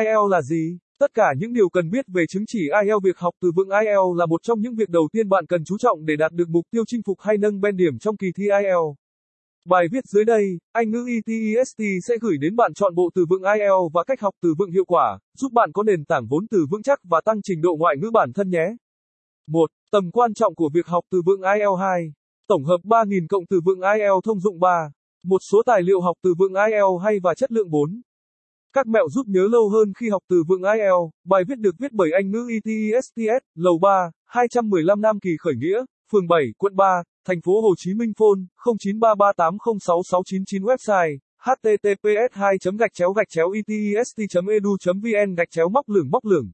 IELTS là gì? Tất cả những điều cần biết về chứng chỉ IELTS Việc học từ vựng IELTS là một trong những việc đầu tiên bạn cần chú trọng để đạt được mục tiêu chinh phục hay nâng ben điểm trong kỳ thi IELTS. Bài viết dưới đây, Anh ngữ ETEST sẽ gửi đến bạn chọn bộ từ vựng IELTS và cách học từ vựng hiệu quả, giúp bạn có nền tảng vốn từ vững chắc và tăng trình độ ngoại ngữ bản thân nhé. 1. Tầm quan trọng của việc học từ vựng IELTS 2. Tổng hợp 3.000 cộng từ vựng IELTS thông dụng 3. Một số tài liệu học từ vựng IELTS hay và chất lượng 4. Các mẹo giúp nhớ lâu hơn khi học từ vựng IELTS. Bài viết được viết bởi Anh ngữ ETSTS, Lầu 3, 215 Nam Kỳ Khởi Nghĩa, phường 7, quận 3, thành phố Hồ Chí Minh phone 0933806699 website https 2 gạch chéo gạch chéo etest edu vn gạch chéo móc lửng móc lửng